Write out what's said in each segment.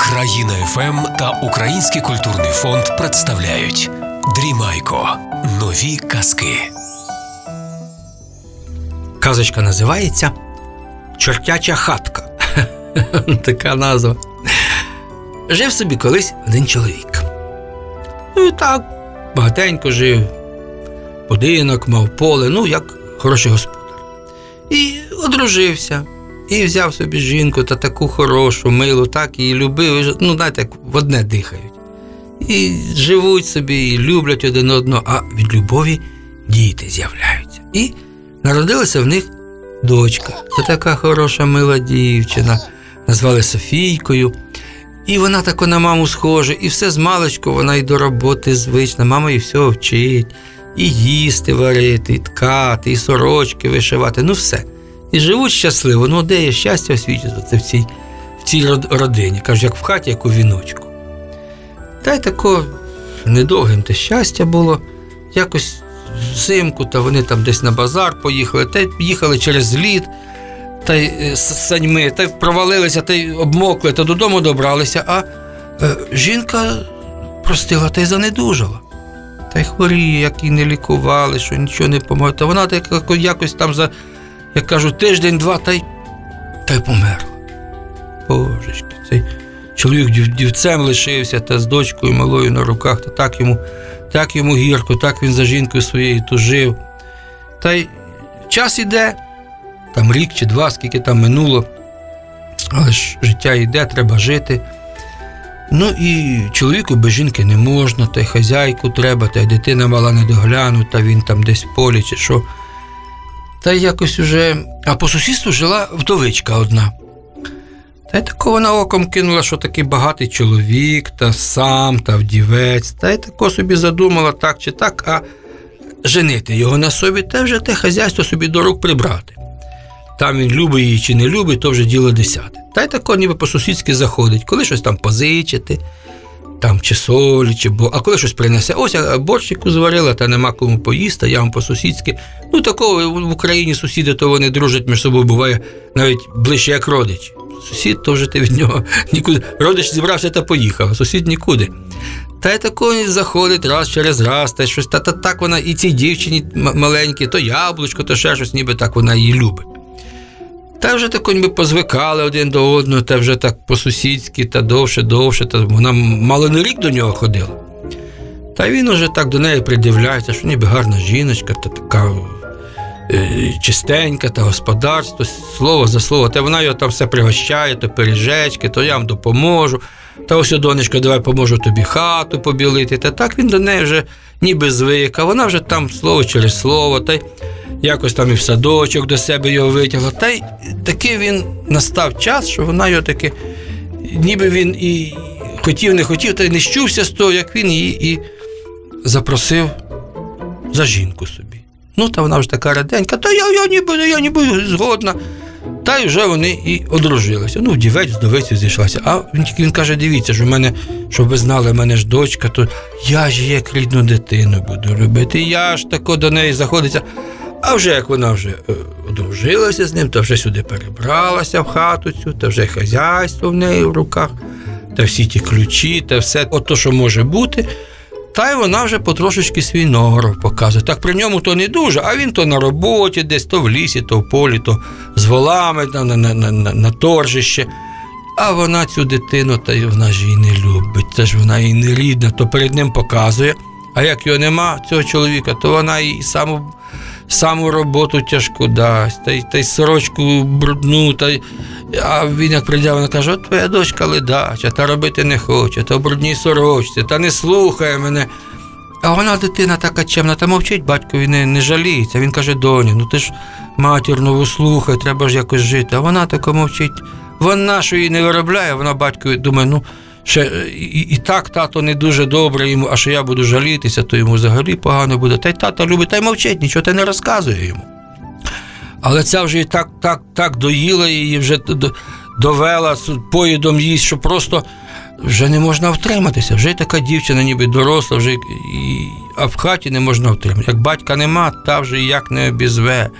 Країна ФМ та Український культурний фонд представляють Дрімайко. Нові казки. Казочка називається Чортяча хатка. така назва. Жив собі колись один чоловік. Ну і так, багатенько жив, будинок, мав поле, ну, як хороший господар. І одружився, і взяв собі жінку та таку хорошу, милу, так її любив. Ну, знаєте, як в одне дихають. І живуть собі, і люблять один одного, а від любові діти з'являються. І народилася в них дочка. Це така хороша, мила дівчина. Назвали Софійкою. І вона тако на маму схожа, і все з маличку вона і до роботи звична. Мама її всього вчить, і їсти варити, і ткати, і сорочки вишивати, ну все. І живуть щасливо. Ну, де є щастя у світі, це в цій, в цій родині. Кажуть, як в хаті, як у віночку. Та й тако недовгим те щастя було. Якось взимку, та вони там десь на базар поїхали, та й їхали через лід, та й е, саньми, та й провалилися, та й обмокли, та додому добралися, а е, жінка простила та й занедужала. Та й хворіє, як її не лікували, що нічого не помогло. Та вона так якось там за, як кажуть, тиждень-два та й, та й померла. Божечки, цей чоловік дівцем лишився та з дочкою малою на руках, та так йому, так йому гірко, так він за жінкою своєю тужив. Та й час іде, там рік чи два, скільки там минуло, але ж життя йде, треба жити. Ну і чоловіку без жінки не можна, та й хазяйку треба, та й дитина мала не доглянута, він там десь в полі чи що. Та якось уже. А по сусідству жила вдовичка одна. Та й тако вона оком кинула, що такий багатий чоловік, та сам, та вдівець, та й тако собі задумала так чи так, а женити його на собі, та вже те хазяйство собі до рук прибрати. Там він любить її чи не любить, то вже діло десяте. Та й тако ніби по-сусідськи заходить, коли щось там позичити, там чи солі, чи бо, а коли щось принесе, ось я борщику зварила, та нема кому поїсти, я вам по-сусідськи. Ну, такого в Україні сусіди, то вони дружать між собою, буває навіть ближче як родич. Сусід то вже ти від нього нікуди. Родич зібрався та поїхав, а сусід нікуди. Та й такої заходить раз через раз, та щось та, та так вона і цій дівчині маленькій, то яблучко, то ще щось, ніби так вона її любить. Та вже тако ніби позвикали один до одного, та вже так по-сусідськи, та довше, довше, та вона мало не рік до нього ходила. Та він уже так до неї придивляється, що ніби гарна жіночка, та така е, чистенька, та господарство, слово за слово. Та вона його там все пригощає, то пиріжечки, то я вам допоможу. Та ось, донечко, давай поможу тобі хату побілити. Та так він до неї вже ніби звик, а вона вже там слово через слово, та й якось там і в садочок до себе його витягла. Та й таки він настав час, що вона його таки, ніби він і хотів, не хотів, та й не щувся з того, як він її і запросив за жінку собі. Ну, та вона вже така раденька, та я, я ніби, я ніби згодна. Та й вже вони і одружилися. Ну, вдівець, вдовицю зійшлася. А він він каже: дивіться, що в мене, щоб ви знали, в мене ж дочка, то я ж як рідну дитину буду любити. Я ж тако до неї заходиться. А вже як вона вже е, одружилася з ним, то вже сюди перебралася в хату цю, та вже хазяйство в неї в руках, та всі ті ключі, та все, от що може бути. Та й вона вже потрошечки свій норов показує. Так при ньому то не дуже, а він то на роботі, десь то в лісі, то в полі, то з волами на, на, на, на, на торжище. А вона цю дитину, та й вона ж її не любить. Це ж вона їй не рідна, то перед ним показує. А як його нема, цього чоловіка, то вона їй саму, саму роботу тяжку дасть, та й, та й сорочку брудну, та й, а він як прийде, вона каже, от твоя дочка ледача, та робити не хоче, та в брудній сорочці, та не слухає мене. А вона дитина така чемна, та мовчить, батькові не, не жаліється. Він каже, доні, ну ти ж матір нову слухай, треба ж якось жити. А вона тако мовчить. Вона що її не виробляє, вона батькові думає, ну ще е, і, і так тато не дуже добре йому, а що я буду жалітися, то йому взагалі погано буде. Та й тато любить, та й мовчить, нічого й не розказує йому. Але ця вже і так, так, так доїла її, вже довела поїдом їсть, що просто вже не можна втриматися. Вже й така дівчина, ніби доросла, вже і, а в хаті не можна втримати. Як батька нема, та вже як не обізве,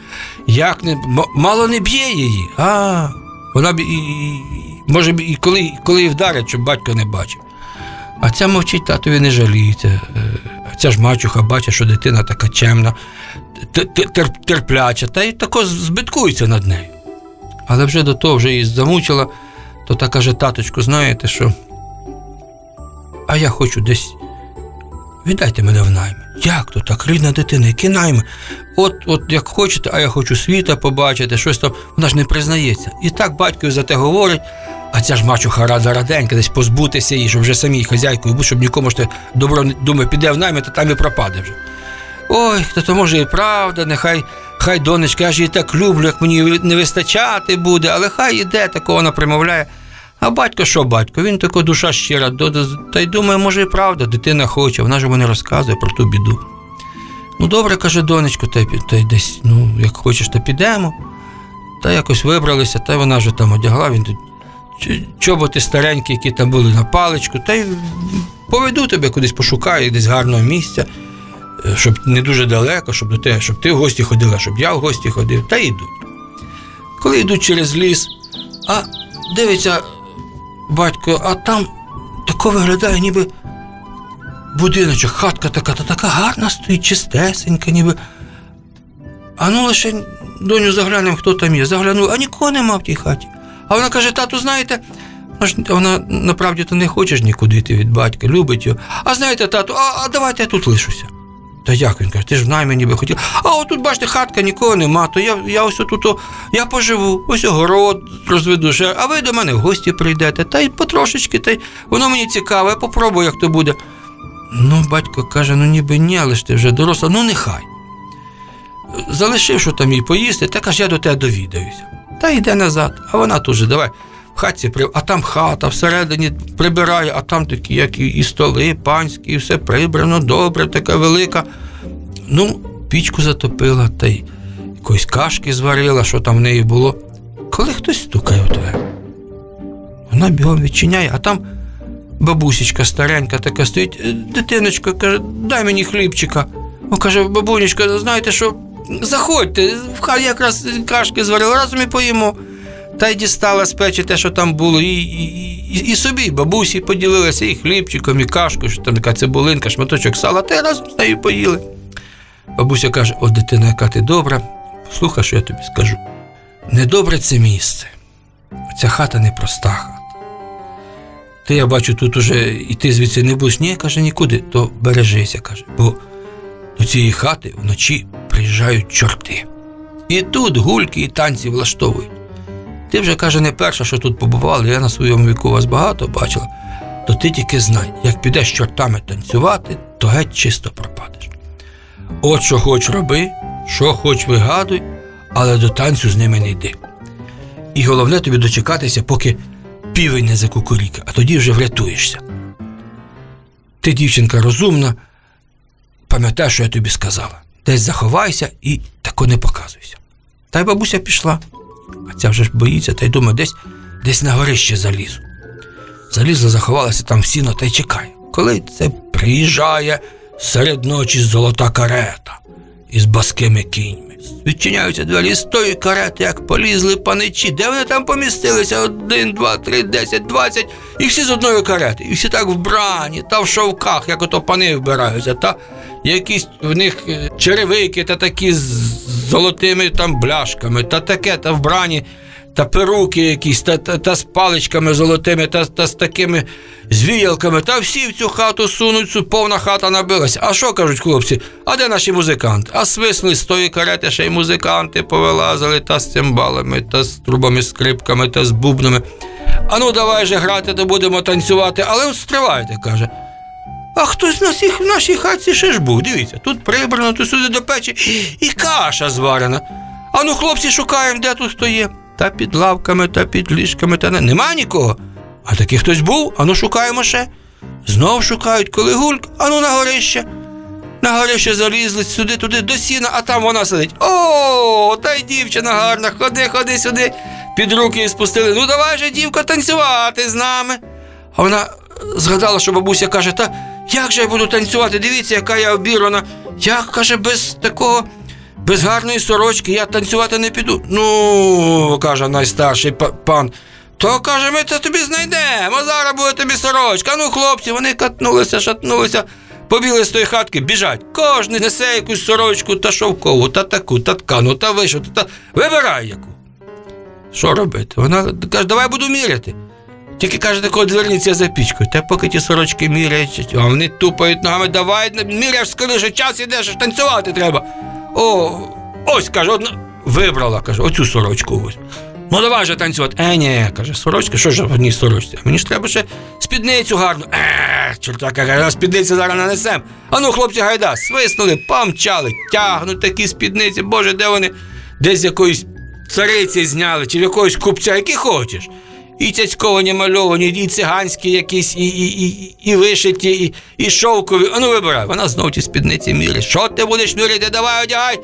як не мало не б'є її. А вона б і, і може і коли, коли вдарять, щоб батько не бачив. А ця мовчить, татові не жаліється. Е, ця ж мачуха бачить, що дитина така чемна, терпляча, та й тако збиткується над нею. Але вже до того вже її замучила, то та каже, таточку, знаєте що? А я хочу десь. Віддайте мене в найми. Як то так, рідна дитина, які найми? От, от як хочете, а я хочу світа побачити, щось там, вона ж не признається. І так батько за те говорить, а ця ж мачуха рада раденька, десь позбутися її, щоб вже самій хазяйкою бути, щоб нікому ж те добро думає, піде в найми, то там і пропаде вже. Ой, то то може і правда, нехай хай донечка, я ж її так люблю, як мені не вистачати буде, але хай іде, такого вона примовляє. А батько що батько? Він така душа щира, та й думає, може і правда, дитина хоче, вона ж мені розказує про ту біду. Ну, добре, каже донечко, та й, та й десь, ну, як хочеш, то підемо. Та якось вибралися, та й вона вже там одягла, він тут чоботи старенькі, які там були на паличку, та й поведу тебе кудись пошукаю, десь гарного місця, е, щоб не дуже далеко, щоб до тебе, щоб ти в гості ходила, щоб я в гості ходив, та йдуть. Коли йдуть через ліс, а дивиться батько, а там тако виглядає, ніби будиночок, хатка така, та така гарна стоїть, чистесенька, ніби. А ну лише доню заглянемо, хто там є. Заглянув, а нікого нема в тій хаті. А вона каже: тату, знаєте, вона ж- вона направді то не хоче ж нікуди йти від батька, любить його. А знаєте, тату, а, а давайте я тут лишуся. Та як він каже, ти ж в наймі ніби хотів. А отут, бачите, хатка нікого нема, то я, я ось отут, я поживу, ось огород розведу ще, а ви до мене в гості прийдете, та й потрошечки, та й воно мені цікаве, я попробую, як то буде. Ну, батько каже, ну ніби ні, але ж ти вже доросла, ну нехай. Залишив, що там їй поїсти, та каже, я до тебе довідаюся. Та йде назад, а вона тут же, давай. В хатці при... а там хата всередині прибирає, а там такі, як і, столи панські, і все прибрано, добре, така велика. Ну, пічку затопила, та й якоїсь кашки зварила, що там в неї було. Коли хтось стукає у двері. Вона бігом відчиняє, а там бабусечка старенька така стоїть, «Е, дитиночка, каже, дай мені хлібчика. О, каже, бабунечка, знаєте що, заходьте, хаті якраз кашки зварила, разом і поїмо. Та й дістала з печі те, що там було, і, і, і, собі, бабусі поділилися і хлібчиком, і кашкою, що там така цибулинка, шматочок сала, та й разом з нею поїли. Бабуся каже: о, дитина, яка ти добра, слухай, що я тобі скажу. Недобре це місце. Ця хата непроста хата. Ти, я бачу, тут уже і ти звідси не будеш. Ні, каже, нікуди, то бережися, каже, бо до цієї хати вночі приїжджають чорти. І тут гульки і танці влаштовують. Ти вже каже, не перша, що тут побувала, я на своєму віку вас багато бачила. То ти тільки знай, як підеш чортами танцювати, то геть чисто пропадеш. От що хоч роби, що хоч вигадуй, але до танцю з ними не йди. І головне тобі дочекатися, поки півень не закукуріка, а тоді вже врятуєшся. Ти, дівчинка, розумна, пам'ятай, що я тобі сказала. Десь заховайся і тако не показуйся. Та й бабуся пішла. А ця вже ж боїться, та й думає, десь, десь на горище залізу. Залізла, заховалася там в сіно та й чекає. Коли це приїжджає серед ночі золота карета із баскими кіньми. Відчиняються двері з тої карети, як полізли паничі. Де вони там помістилися? Один, два, три, десять, двадцять. І всі з одної карети. І всі так вбрані, та в шовках, як ото пани вбираються, та якісь в них е, черевики та такі з золотими там бляшками, та таке, та вбрані, та перуки якісь, та, та, та з паличками золотими, та, та з такими звіялками. Та всі в цю хату сунуть, повна хата набилася. А що кажуть хлопці? А де наші музиканти? А свисли з тої карети ще й музиканти повилазили та з цимбалами, та з трубами, скрипками, та з бубнами. А ну давай же грати, то будемо танцювати, але от стривайте, каже. А хтось на всіх в нашій хаті ще ж був. Дивіться, тут прибрано, тут сюди до печі, і каша зварена. А ну, хлопці, шукаємо, де тут хто є. Та під лавками, та під ліжками, та не. Нема нікого. А такий хтось був, а ну шукаємо ще. Знов шукають, коли гульк, а ну на горище. На горище залізли сюди, туди, до сіна, а там вона сидить. О, та й дівчина гарна, ходи, ходи сюди. Під руки її спустили. Ну давай же, дівка, танцювати з нами. А вона згадала, що бабуся каже: Та як же я буду танцювати? Дивіться, яка я обірвана. Як каже, без такого, без гарної сорочки я танцювати не піду. Ну, каже найстарший пан. То каже, ми це тобі знайдемо, зараз буде тобі сорочка. Ну, хлопці, вони катнулися, шатнулися, побігли з тої хатки, біжать. Кожен несе якусь сорочку та шовкову, та таку, та ткану, та вишиту, та вибирай яку. Що робити? Вона каже, давай буду міряти. Тільки каже, такого дверниця за пічкою. Та поки ті сорочки міряють, а вони тупають ногами, давай, міряєш скоріше, час ідеш, танцювати треба. О, ось каже, одна вибрала, каже, оцю сорочку ось. Ну давай же танцювати. Е, ні, каже, сорочка, що ж в одній сорочці? Мені ж треба ще спідницю гарну. Е, чортака, каже, спідницю зараз нанесем. А ну, хлопці, гайда, свиснули, помчали, тягнуть такі спідниці, боже, де вони? Десь якоїсь цариці зняли, чи в якогось купця, які хочеш. І цяцьковані мальовані, і циганські якісь, і, і, і, і вишиті, і, і шовкові. А ну вибирай. Вона знов ті спідниці мірить. Що ти будеш міряти? Давай одягай.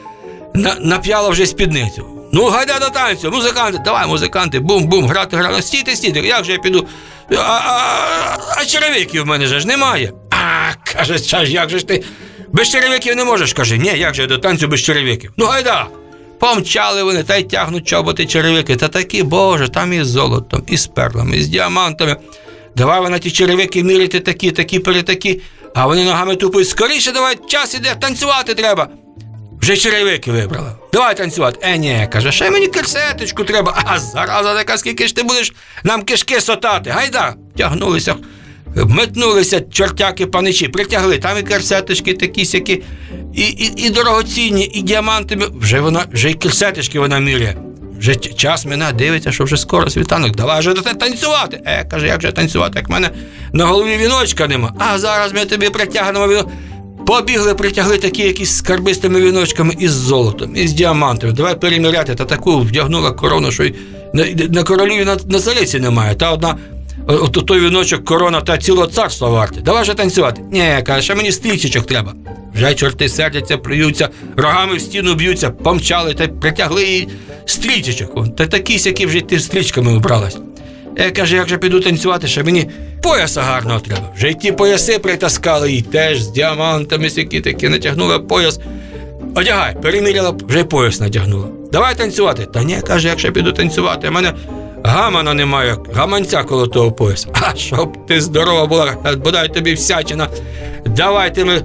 На, нап'яла вже спідницю. Ну, гайда до танцю, музиканти, давай, музиканти, бум-бум, грати, грати. Стійте, стійте, як же я піду? А, а, а черевиків в мене ж немає. А, каже, як же ж ти? Без черевиків не можеш, каже. Ні, як же я до танцю без черевиків? Ну, гайда. Помчали вони та й тягнуть чоботи черевики. Та такі, боже, там і з золотом, і з перлами, і з діамантами. Давай вона ті черевики міряти такі, такі, перетакі. А вони ногами тупають. Скоріше давай, час іде, танцювати треба. Вже черевики вибрала. Давай танцювати. Е, ні, каже, ще мені керсеточку треба. А зараза така, скільки ж ти будеш нам кишки сотати. Гайда. Тягнулися, метнулися чортяки паничі, притягли, там і керсеточки такі сякі, і, і, і дорогоцінні, і діаманти. Вже вона, вже й керсеточки вона міряє. Вже час мене дивиться, що вже скоро світанок. Давай вже та- танцювати. Е, каже, як же танцювати, як в мене на голові віночка нема. А зараз ми тобі притягнемо віно. Побігли, притягли такі якісь скарби з тими віночками із золотом, із діамантами. Давай переміряти. Та таку вдягнула корону, що й на, на короліві на, на цариці немає. Та одна, от той віночок корона та цілого царства варте. Давай же танцювати. Ні, каже, ще мені стрічечок треба. Вже чорти сердяться, плюються, рогами в стіну б'ються, помчали та притягли їй стрічечок. Та такі сякі вже ти стрічками обралась. Я каже, як же піду танцювати, ще мені пояса гарного треба. Вже й ті пояси притаскали їй теж з діамантами сякі такі натягнула пояс. Одягай, переміряла, вже пояс натягнула. Давай танцювати. Та ні, каже, якщо піду танцювати, в мене гамана немає, гаманця коло того пояса. А щоб ти здорова була, бодай тобі всячина. Давайте ми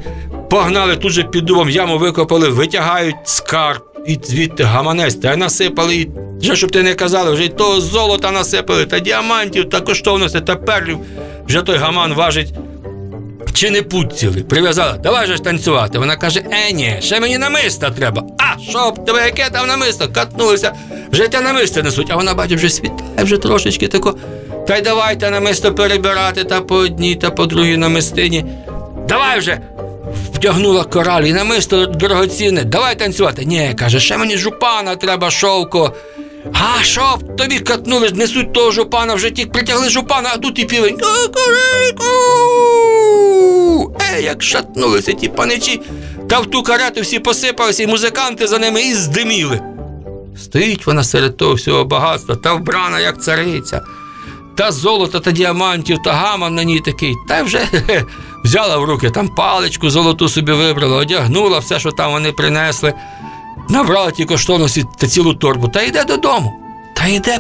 погнали тут же під дубом, яму викопали, витягають скарб. І звідти гаманець, та й насипали, і вже щоб ти не казали, вже й того золота насипали, та діамантів, та коштовностей, та перлів. Вже той гаман важить чи не путь цілий. Прив'язала, давай же ж танцювати. Вона каже: е, ні, ще мені намиста треба. А, що б тебе яке там намисто? Катнулися, вже те намисто несуть, а вона бачить, вже світає, вже трошечки тако. Та й давайте намисто перебирати та по одній, та по другій намистині. Давай вже. Втягнула кораль і намисто дорогоцінне. Давай танцювати. Ні, каже, ще мені жупана треба, шовко. А б тобі катнули, несуть того жупана, вже ті притягли жупана, а тут і півень. Ей, як шатнулися ті паничі, та в ту карету всі посипалися, і музиканти за ними і здиміли. Стоїть вона серед того всього багатства, та вбрана, як цариця, та золото, та діамантів, та гаман на ній такий, та вже хе-хе, взяла в руки там паличку золоту собі вибрала, одягнула все, що там вони принесли, набрала ті коштовності та цілу торбу, та йде додому. Та йде.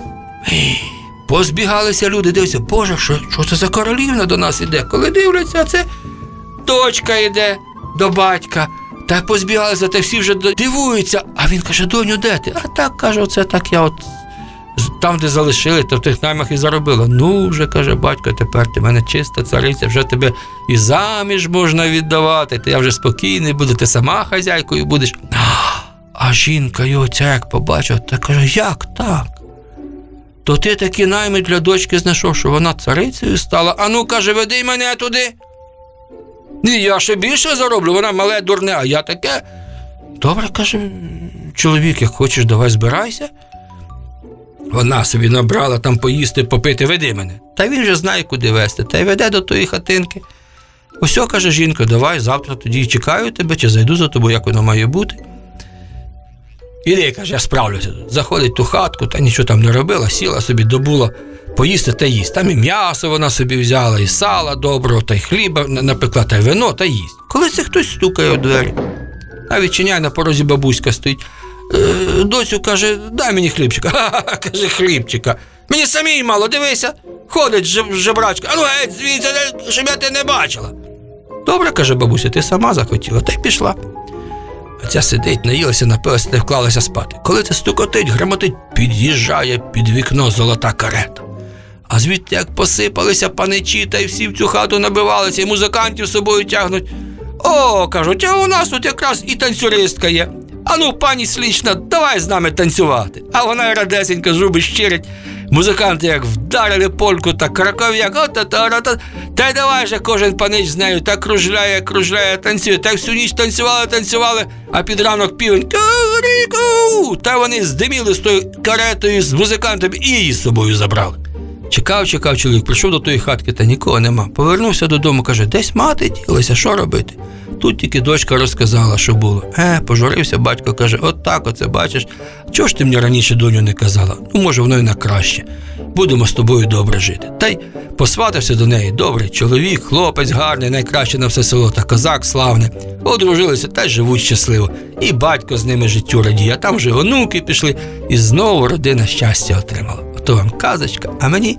Позбігалися люди, дивляться, Боже, що, що це за королівна до нас іде? Коли дивляться, це дочка йде до батька. Та позбігалися, та всі вже дивуються. А він каже: доню, де ти? А так каже, оце так я от там, де залишили, то в тих наймах і заробила. Ну, вже каже батько, тепер ти мене чиста цариця, вже тебе і заміж можна віддавати, ти я вже спокійний буду, ти сама хазяйкою будеш. А жінка його ця як побачила, та каже, як так? То ти такі найми для дочки знайшов, що вона царицею стала. А ну, каже, веди мене туди. Ні, я ще більше зароблю, вона мале дурне, а я таке. Добре, каже, чоловік, як хочеш, давай збирайся. Вона собі набрала там поїсти, попити, веди мене. Та він же знає, куди вести, та й веде до тої хатинки. Ось, о, каже жінка, давай завтра тоді чекаю тебе, чи зайду за тобою, як воно має бути. Іди, каже, я справлюся. Заходить ту хатку, та нічого там не робила, сіла собі, добула поїсти та їсть. Там і м'ясо вона собі взяла, і сала доброго, та й хліба напекла, та й вино, та їсть. Коли це хтось стукає у двері, а відчиняє на порозі бабуська стоїть. Е, доцю каже, дай мені хлібчика. Каже, хлібчика. Мені самій мало, дивися. Ходить жебрачка. А ну геть звідси, щоб я тебе не бачила. Добре, каже бабуся, ти сама захотіла, та й пішла. А ця сидить, наїлася, напилася й вклалася спати. Коли це стукотить, грамотить, під'їжджає під вікно золота карета. А звідти як посипалися паничі, та й всі в цю хату набивалися, і музикантів з собою тягнуть. О, кажуть, а у нас тут якраз і танцюристка є. Ану, пані слічна, давай з нами танцювати. А вона радесенька, зуби щирить. Музиканти як вдарили польку та краков'як, от та та та й давай же кожен панич з нею так кружляє, кружляє, танцює, так всю ніч танцювали, танцювали, а під ранок півень. Та вони здиміли з тою каретою з музикантами і її з собою забрали. Чекав, чекав чоловік, прийшов до тої хатки, та нікого нема. Повернувся додому, каже, десь мати ділася, що робити? Тут тільки дочка розказала, що було. Е, пожурився батько, каже, от так оце бачиш. Чого ж ти мені раніше доню не казала? Ну, може, воно й на краще. Будемо з тобою добре жити. Та й посватався до неї. Добрий чоловік, хлопець гарний, найкраще на все село, та козак славний. Одружилися та й живуть щасливо. І батько з ними життю радіє, а там вже онуки пішли, і знову родина щастя отримала. Ото вам казочка, а мені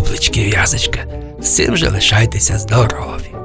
публички в'язочка. Цим же лишайтеся здорові.